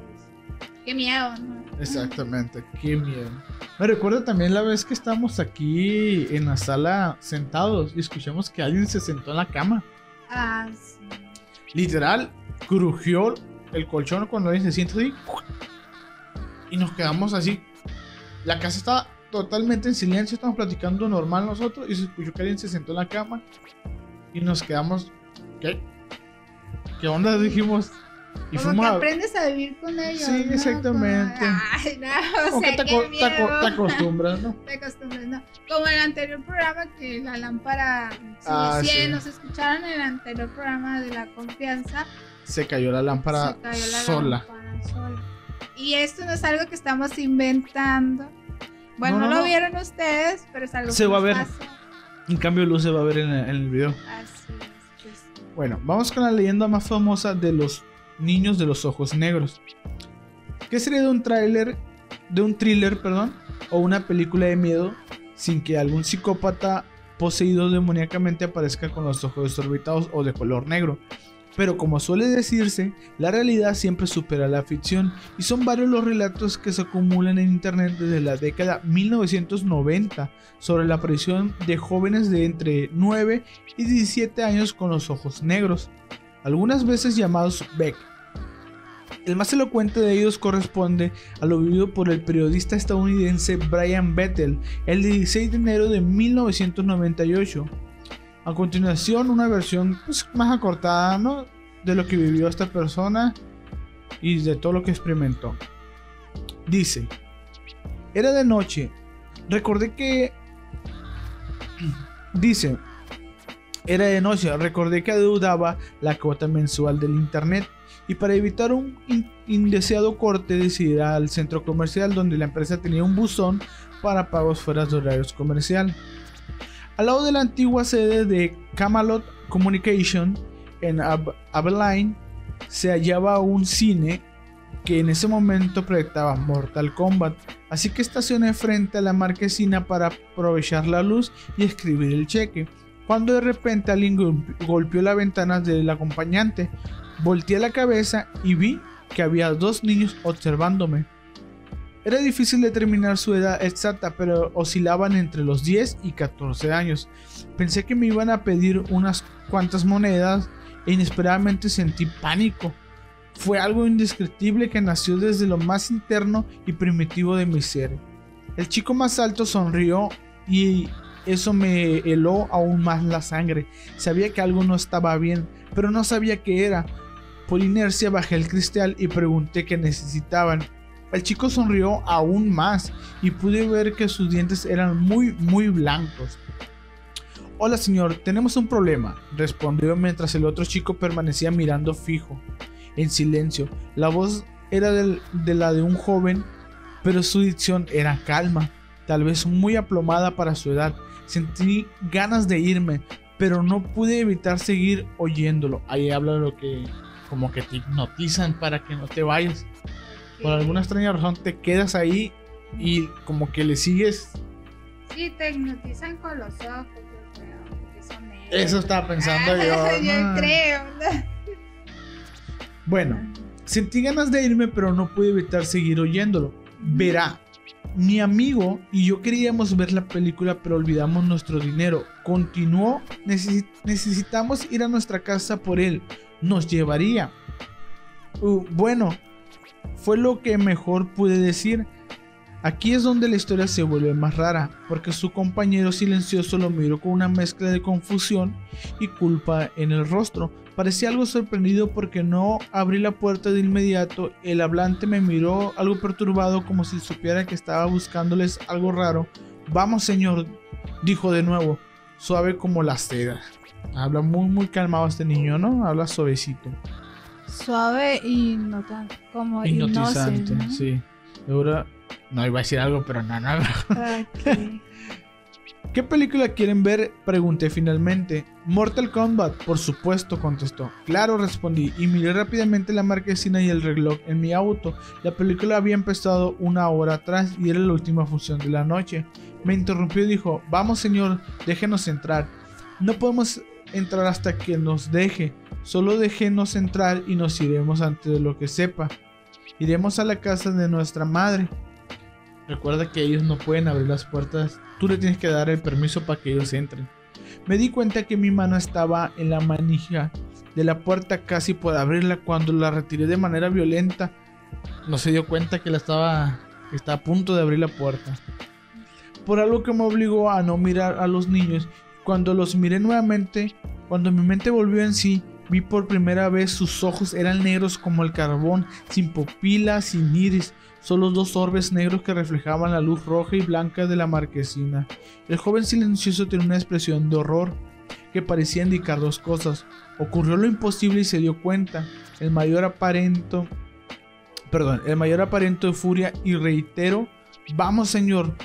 qué miedo, ¿no? Exactamente, qué miedo. Me recuerdo también la vez que estábamos aquí en la sala sentados y escuchamos que alguien se sentó en la cama. Ah, sí. Literal, crujió el colchón cuando alguien se sienta así. Y nos quedamos así. La casa estaba totalmente en silencio, estamos platicando normal nosotros y se escuchó que alguien se sentó en la cama y nos quedamos. ¿Qué? ¿Qué onda? Dijimos. Y Como fuimos que a. aprendes a vivir con ellos. Sí, ¿no? exactamente. Como, Ay, no, o sea, que te, qué te miedo. te acostumbras, ¿no? Te acostumbras, ¿no? Como el anterior programa que la lámpara, si, Ah, sí. nos escucharon en el anterior programa de la confianza, Se cayó la lámpara se cayó la sola. lámpara sola. Y esto no es algo que estamos inventando. Bueno, No, no, no, lo no. vieron ustedes, pero es algo Se que va a ver. pasa. En cambio, Luz se va a ver en el, en el video. Así es, pues. Bueno, vamos con la leyenda más famosa de los niños de los ojos negros. ¿Qué sería de un tráiler, de un thriller, perdón, o una película de miedo sin que algún psicópata poseído demoníacamente aparezca con los ojos desorbitados o de color negro? Pero como suele decirse, la realidad siempre supera la ficción y son varios los relatos que se acumulan en internet desde la década 1990 sobre la aparición de jóvenes de entre 9 y 17 años con los ojos negros, algunas veces llamados Beck. El más elocuente de ellos corresponde a lo vivido por el periodista estadounidense Brian Bettel el 16 de enero de 1998 a continuación, una versión pues, más acortada de lo que vivió esta persona y de todo lo que experimentó. Dice, era de noche, recordé que... Dice, era de noche, recordé que adeudaba la cuota mensual del internet y para evitar un indeseado corte decidí al centro comercial donde la empresa tenía un buzón para pagos fuera de horarios comercial. Al lado de la antigua sede de Camelot Communication en Abilene se hallaba un cine que en ese momento proyectaba Mortal Kombat, así que estacioné frente a la marquesina para aprovechar la luz y escribir el cheque. Cuando de repente alguien golpeó la ventana del acompañante, volteé la cabeza y vi que había dos niños observándome. Era difícil determinar su edad exacta, pero oscilaban entre los 10 y 14 años. Pensé que me iban a pedir unas cuantas monedas e inesperadamente sentí pánico. Fue algo indescriptible que nació desde lo más interno y primitivo de mi ser. El chico más alto sonrió y eso me heló aún más la sangre. Sabía que algo no estaba bien, pero no sabía qué era. Por inercia bajé el cristal y pregunté qué necesitaban. El chico sonrió aún más y pude ver que sus dientes eran muy, muy blancos. Hola señor, tenemos un problema, respondió mientras el otro chico permanecía mirando fijo, en silencio. La voz era de la de un joven, pero su dicción era calma, tal vez muy aplomada para su edad. Sentí ganas de irme, pero no pude evitar seguir oyéndolo. Ahí habla lo que como que te hipnotizan para que no te vayas por alguna extraña razón te quedas ahí y como que le sigues. Sí, te hipnotizan con los ojos, yo creo, son Eso estaba pensando yo. yo creo. Bueno, sentí ganas de irme, pero no pude evitar seguir oyéndolo. Verá, mi amigo y yo queríamos ver la película, pero olvidamos nuestro dinero. Continuó, necesitamos ir a nuestra casa por él. Nos llevaría. Uh, bueno, fue lo que mejor pude decir. Aquí es donde la historia se vuelve más rara, porque su compañero silencioso lo miró con una mezcla de confusión y culpa en el rostro. Parecía algo sorprendido porque no abrí la puerta de inmediato. El hablante me miró algo perturbado como si supiera que estaba buscándoles algo raro. Vamos, señor, dijo de nuevo, suave como la seda. Habla muy muy calmado este niño, ¿no? Habla suavecito. Suave y no tan como hipnotizante, sí. Ahora no iba a decir algo, pero no, no. ¿Qué película quieren ver? Pregunté finalmente. Mortal Kombat, por supuesto, contestó. Claro, respondí, y miré rápidamente la marquesina y el reloj en mi auto. La película había empezado una hora atrás y era la última función de la noche. Me interrumpió y dijo, vamos señor, déjenos entrar. No podemos entrar hasta que nos deje. Solo déjenos entrar y nos iremos antes de lo que sepa. Iremos a la casa de nuestra madre. Recuerda que ellos no pueden abrir las puertas. Tú le tienes que dar el permiso para que ellos entren. Me di cuenta que mi mano estaba en la manija de la puerta casi por abrirla cuando la retiré de manera violenta. No se dio cuenta que la estaba, estaba a punto de abrir la puerta. Por algo que me obligó a no mirar a los niños cuando los miré nuevamente, cuando mi mente volvió en sí, vi por primera vez sus ojos eran negros como el carbón, sin pupilas, sin iris, solo dos orbes negros que reflejaban la luz roja y blanca de la marquesina. El joven silencioso tenía una expresión de horror que parecía indicar dos cosas. Ocurrió lo imposible y se dio cuenta. El mayor aparento, perdón, el mayor aparento de furia y reitero, vamos señor,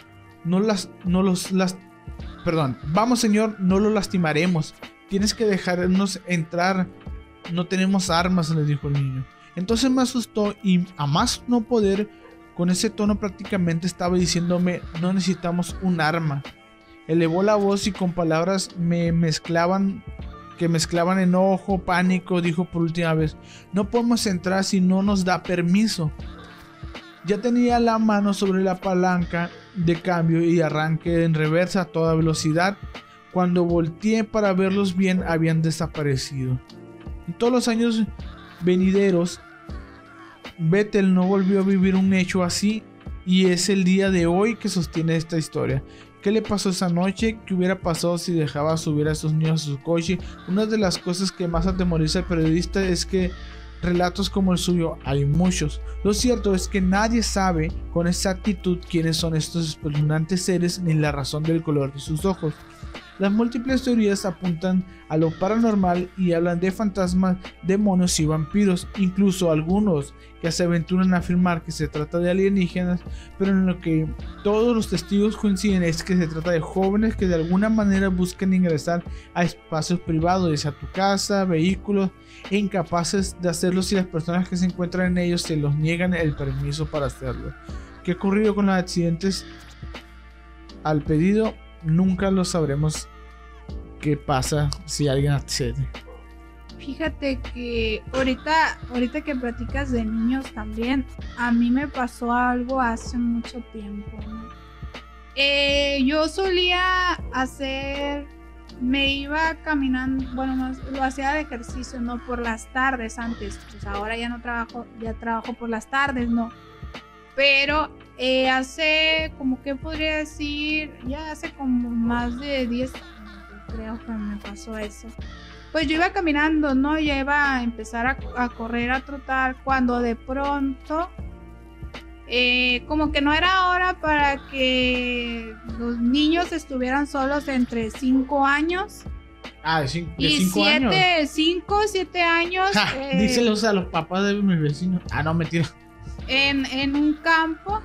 no las, no los las Perdón, vamos señor, no lo lastimaremos. Tienes que dejarnos entrar. No tenemos armas, le dijo el niño. Entonces me asustó y a más no poder, con ese tono prácticamente estaba diciéndome, no necesitamos un arma. Elevó la voz y con palabras me mezclaban que mezclaban enojo, pánico, dijo por última vez, no podemos entrar si no nos da permiso. Ya tenía la mano sobre la palanca de cambio y arranque en reversa a toda velocidad. Cuando volteé para verlos bien, habían desaparecido. En todos los años venideros, Vettel no volvió a vivir un hecho así y es el día de hoy que sostiene esta historia. ¿Qué le pasó esa noche? ¿Qué hubiera pasado si dejaba subir a esos niños a su coche? Una de las cosas que más atemoriza al periodista es que relatos como el suyo hay muchos. Lo cierto es que nadie sabe con exactitud quiénes son estos espeluznantes seres ni la razón del color de sus ojos. Las múltiples teorías apuntan a lo paranormal y hablan de fantasmas, demonios y vampiros, incluso algunos que se aventuran a afirmar que se trata de alienígenas, pero en lo que todos los testigos coinciden es que se trata de jóvenes que de alguna manera buscan ingresar a espacios privados, ya tu casa, vehículos, e incapaces de hacerlo si las personas que se encuentran en ellos se los niegan el permiso para hacerlo. ¿Qué ha ocurrido con los accidentes? Al pedido nunca lo sabremos qué pasa si alguien accede. Fíjate que ahorita, ahorita que platicas de niños también, a mí me pasó algo hace mucho tiempo. Eh, yo solía hacer, me iba caminando, bueno, lo hacía de ejercicio, no por las tardes antes, pues ahora ya no trabajo, ya trabajo por las tardes, no. Pero eh, hace, como que podría decir, ya hace como más de 10 años creo que me pasó eso. Pues yo iba caminando, ¿no? Ya iba a empezar a, correr, a trotar, cuando de pronto, eh, como que no era hora para que los niños estuvieran solos entre 5 años. Ah, de 5 años. 5, 7 años. Eh, díselos a los papás de mis vecinos. Ah, no, mentira. En, en un campo,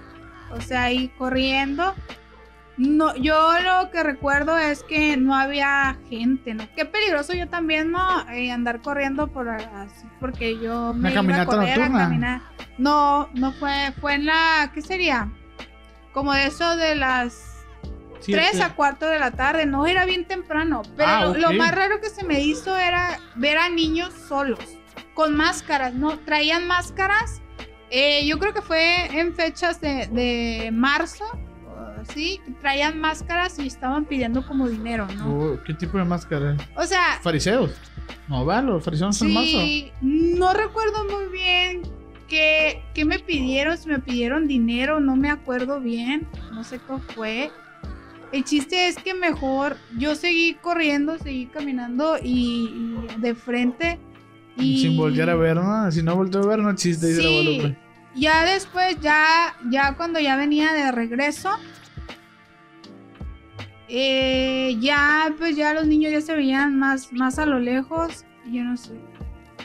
o sea, ahí corriendo. No, yo lo que recuerdo es que no había gente, ¿no? Qué peligroso yo también, ¿no? Eh, andar corriendo por así, porque yo me iba a correr a caminar. No, no fue, fue en la, ¿qué sería? Como de eso de las 3 a 4 de la tarde, no era bien temprano, pero ah, lo, más raro que se me hizo era ver a niños solos, con máscaras, ¿no? Traían máscaras. Eh, yo creo que fue en fechas de, de marzo sí, traían máscaras y estaban pidiendo como dinero, ¿no? Oh, ¿Qué tipo de máscara? O sea... Fariseos. No, va, los fariseos son sí, No recuerdo muy bien qué, qué me pidieron, si me pidieron dinero, no me acuerdo bien, no sé cómo fue. El chiste es que mejor yo seguí corriendo, seguí caminando y, de frente. Y... Sin voltear a ver, ¿no? Si no volteo a ver, no existe. Sí. Ya después, ya, ya cuando ya venía de regreso, eh, ya, pues ya los niños ya se veían más, más a lo lejos. Yo no sé.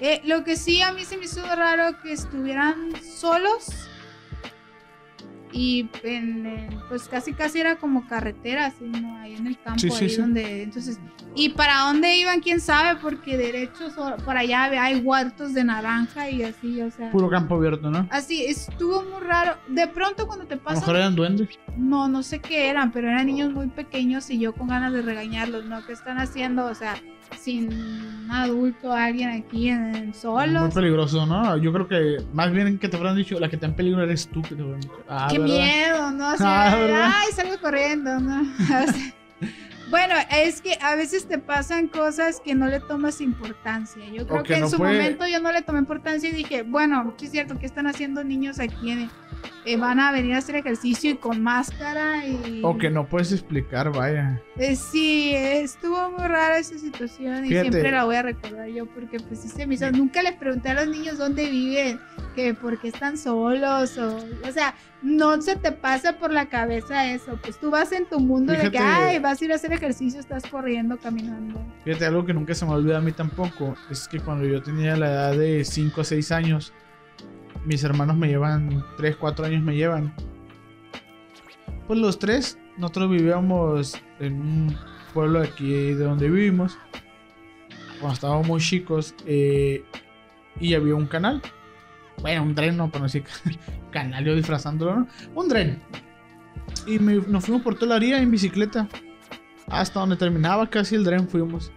Eh, lo que sí a mí se me hizo raro que estuvieran solos y pues casi casi era como carretera, así, ¿no? Ahí en el campo, ahí donde, entonces, y para dónde iban, quién sabe, porque derechos por allá hay huertos de naranja y así, o sea. Puro campo abierto, ¿no? Así, estuvo muy raro. De pronto cuando te pasa. A lo mejor eran duendes. No, no sé qué eran, pero eran niños muy pequeños y yo con ganas de regañarlos, ¿no? ¿Qué están haciendo? O sea, sin adulto, alguien aquí en, solo. Muy peligroso, ¿no? Yo creo que más bien que te habrán dicho, la que está en peligro eres tú que te habrán dicho. Ah, Qué miedo, ¿no? O sea, ah, ay, salgo corriendo, ¿no? Bueno, es que a veces te pasan cosas que no le tomas importancia. Yo creo que, en su momento yo no le tomé importancia y dije, bueno, sí es cierto, ¿qué están haciendo niños aquí? Eh, van a venir a hacer ejercicio y con máscara y... O que no puedes explicar, vaya. Eh, sí, estuvo muy rara esa situación y siempre la voy a recordar yo porque pues se me hizo... Nunca les pregunté a los niños dónde viven, que por qué están solos o... O sea, no se te pasa por la cabeza eso. Pues tú vas en tu mundo de que, ay, vas a ir a hacer ejercicio, estás corriendo, caminando. Fíjate, algo que nunca se me olvida a mí tampoco, es que cuando yo tenía la edad de 5 o 6 años, mis hermanos me llevan, 3, 4 años me llevan. Pues los tres, nosotros vivíamos en un pueblo aquí de donde vivimos, cuando estábamos muy chicos, eh, y había un canal bueno, un tren, no, pero no canal, yo disfrazándolo, ¿no? Un tren. Y nos fuimos por toda la área en bicicleta. Hasta donde terminaba casi el tren fuimos.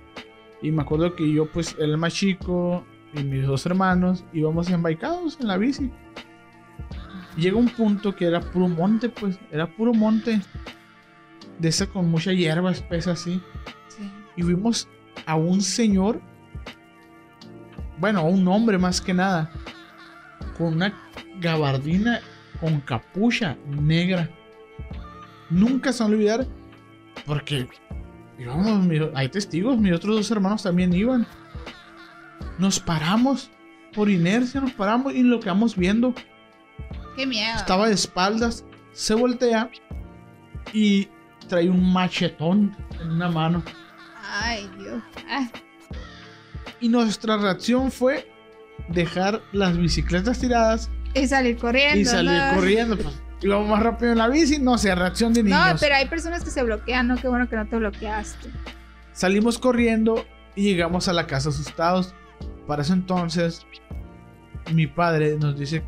Y me acuerdo que yo, pues, el más chico y mis dos hermanos íbamos embaicados en la bici. Llega un punto que era puro monte, pues, era puro monte. De esa con mucha hierba espesa así. Sí. Y vimos a un señor, bueno, a un hombre más que nada, con una gabardina con capucha negra. Nunca se van a olvidar, porque mi- hay testigos, mis otros dos hermanos también iban. Nos paramos, por inercia nos paramos y lo quedamos viendo. Qué miedo. Estaba de espaldas, se voltea y trae un machetón en una mano. Ay, Dios. Ah, Y nuestra reacción fue dejar las bicicletas tiradas y salir corriendo. y salir ¿no? corriendo. Pues, íbamos más rápido en la bici, no sé, reacción de niños. No, pero hay personas que se bloquean, ¿no? Qué bueno que no te bloqueaste. Salimos corriendo y llegamos a la casa asustados. Para ese entonces, mi padre nos dice: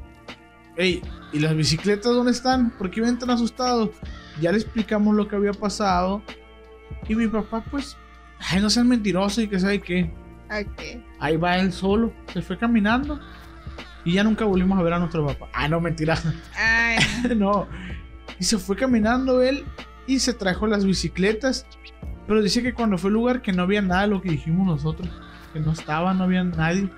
Hey, ¿y las bicicletas dónde están? ¿Por qué ven tan asustados? Ya le explicamos lo que había pasado. Y mi papá, pues, ay, no sean mentirosos y que sabe qué. Ahí va él solo, se fue caminando. Y ya nunca volvimos a ver a nuestro papá. Ah, no, mentira. Ay, no. Y se fue caminando él y se trajo las bicicletas. Pero dice que cuando fue al lugar que no había nada de lo que dijimos nosotros. Que no estaba, no había nadie.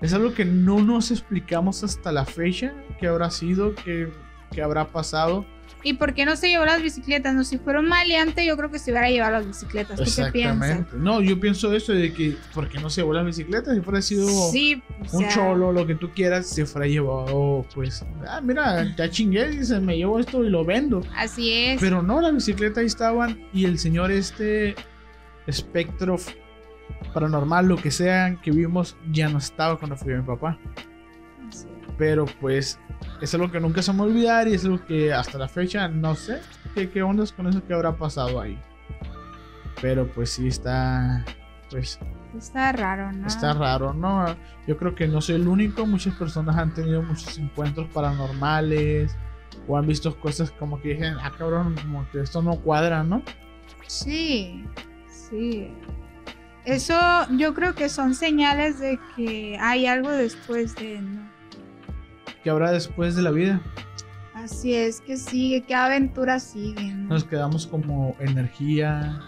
Es algo que no nos explicamos hasta la fecha. ¿Qué habrá sido? ¿Qué, qué habrá pasado? ¿Y por qué no se llevó las bicicletas? No, si fuera un maleante, yo creo que se hubiera llevado las bicicletas. ¿Tú qué piensas? No, yo pienso eso de que, ¿por qué no se llevó las bicicletas? Si fuera sido Sí, un sea, cholo, lo que tú quieras, se fuera llevado, pues, ah, mira, ya chingué, dice, me llevo esto y lo vendo. Así es. Pero no, las bicicletas ahí estaban y el señor este espectro paranormal, lo que sea que vimos, ya no estaba cuando fui mi papá. Pero pues es algo que nunca se me va a olvidar y es algo que hasta la fecha no sé qué, qué ondas con eso que habrá pasado ahí. Pero pues sí está, pues Está raro, ¿no? está raro, ¿no? Yo creo que no soy el único, muchas personas han tenido muchos encuentros paranormales o han visto cosas como que dicen, ah cabrón, como que esto no cuadra, ¿no? Sí, sí. Eso yo creo que son señales de que hay algo después de, ¿no? ¿Qué habrá después de la vida? Así es que sigue, qué aventura sigue, ¿no? Nos quedamos como energía,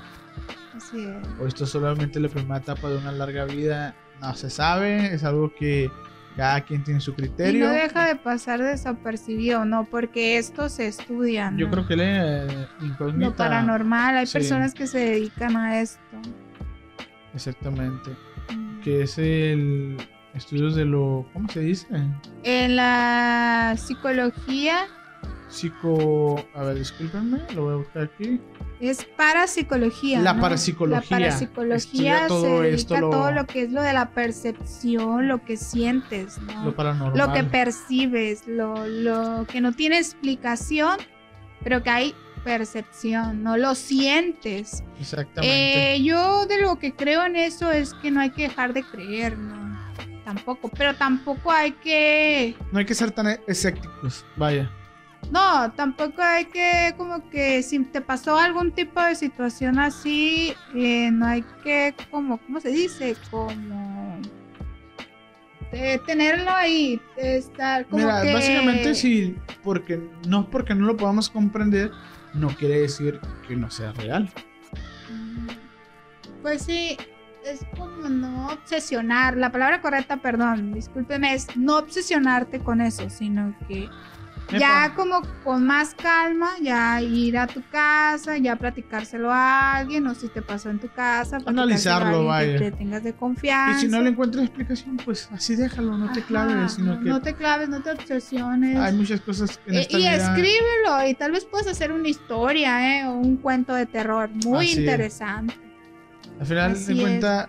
Así es. o esto es solamente la primera etapa de una larga vida, no se sabe, es algo que cada quien tiene su Y criterio. no deja de pasar desapercibido, ¿no? Porque esto se estudia, ¿no? Yo creo que le eh, incógnita. Lo paranormal, hay Sí. personas que se dedican a esto. Exactamente. Que es el estudios de lo, ¿cómo se dice? En la psicología Psico, a ver, discúlpenme, lo voy a buscar aquí. es parapsicología. La ¿no? parapsicología. La parapsicología todo se dedica esto, lo- todo lo que es lo de la percepción, lo que sientes, ¿no? Lo paranormal. Lo que percibes, lo, lo que no tiene explicación, pero que hay percepción, no lo sientes. Exactamente. Eh, yo de lo que creo en eso es que no hay que dejar de creer, ¿no? Tampoco, pero tampoco hay que... no hay que ser tan escépticos, vaya. No, tampoco hay que como que si te pasó algún tipo de situación así, eh, no hay que como, ¿cómo se dice? Como... de tenerlo ahí, estar como Mira, que... básicamente sí, porque no porque no lo podamos comprender, no quiere decir que no sea real. Mm, Pues sí, es como no obsesionar. La palabra correcta, perdón, discúlpeme, es no obsesionarte con eso, sino que ya como con más calma, ya ir a tu casa, ya platicárselo a alguien, o si te pasó en tu casa, Analizarlo, vaya. que te tengas de confianza. Y si no le encuentras explicación, pues así déjalo, no te claves, sino no, que no te claves, no te obsesiones. hay muchas cosas en Eh, esta y escríbelo y tal vez puedas hacer una historia, ¿eh? O un cuento de terror muy Así es. interesante. Al final de cuenta,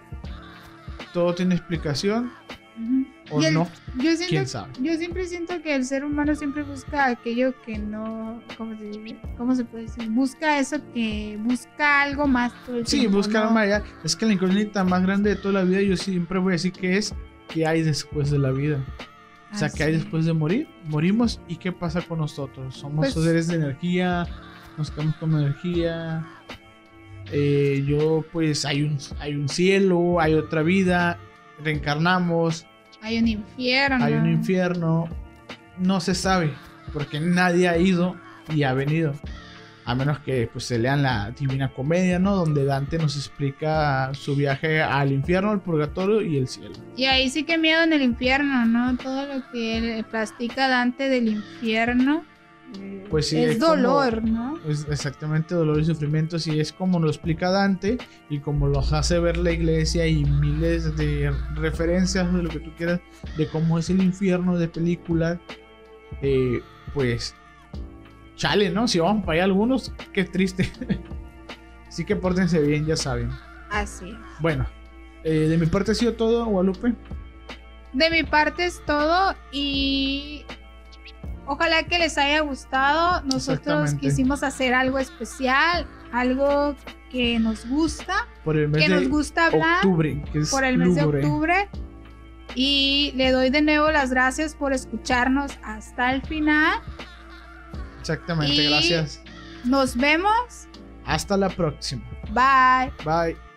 todo tiene explicación Ujú. O el- no, Yo siento, quién sabe. yo siempre siento que el ser humano siempre busca aquello que no, ¿cómo se, dice? ¿Cómo se puede decir? Busca eso que busca algo más. todo el Sí, tiempo, buscar ¿no? más allá. Es que la incógnita más grande de toda la vida, yo siempre voy a decir que es qué hay después de la vida. O sea, ¿qué hay después de morir? Morimos y qué pasa con nosotros. Somos Pues- seres de energía, nos quedamos con energía. eh, yo pues hay un, hay un cielo, hay otra vida, reencarnamos, Hay un infierno. hay un infierno, no se sabe, porque nadie ha ido y ha venido. A menos que pues se lean la Divina Comedia, ¿no? Donde Dante nos explica su viaje al infierno, al purgatorio y el cielo. Y ahí sí que miedo en el infierno, ¿no? Todo lo que él plastica Dante del infierno. Pues sí, es, como- dolor, ¿no? Es exactamente dolor y sufrimiento, y es como lo explica Dante y como lo hace ver la iglesia y miles de referencias de lo que tú quieras de cómo es el infierno de películas. eh, pues, chale, ¿no? Si vamos para allá algunos, qué triste. Así que pórtense bien, ya saben. Así es. Bueno, eh, de mi parte ha sido todo, Guadalupe. De mi parte es todo y ojalá que les haya gustado. Nosotros quisimos hacer algo especial, algo que nos gusta, Por el mes que de nos gusta hablar octubre, que es por el mes lúgubre. de octubre. Y le doy de nuevo las gracias por escucharnos hasta el final. Exactamente, Y- gracias. Nos vemos. Hasta la próxima. Bye. Bye.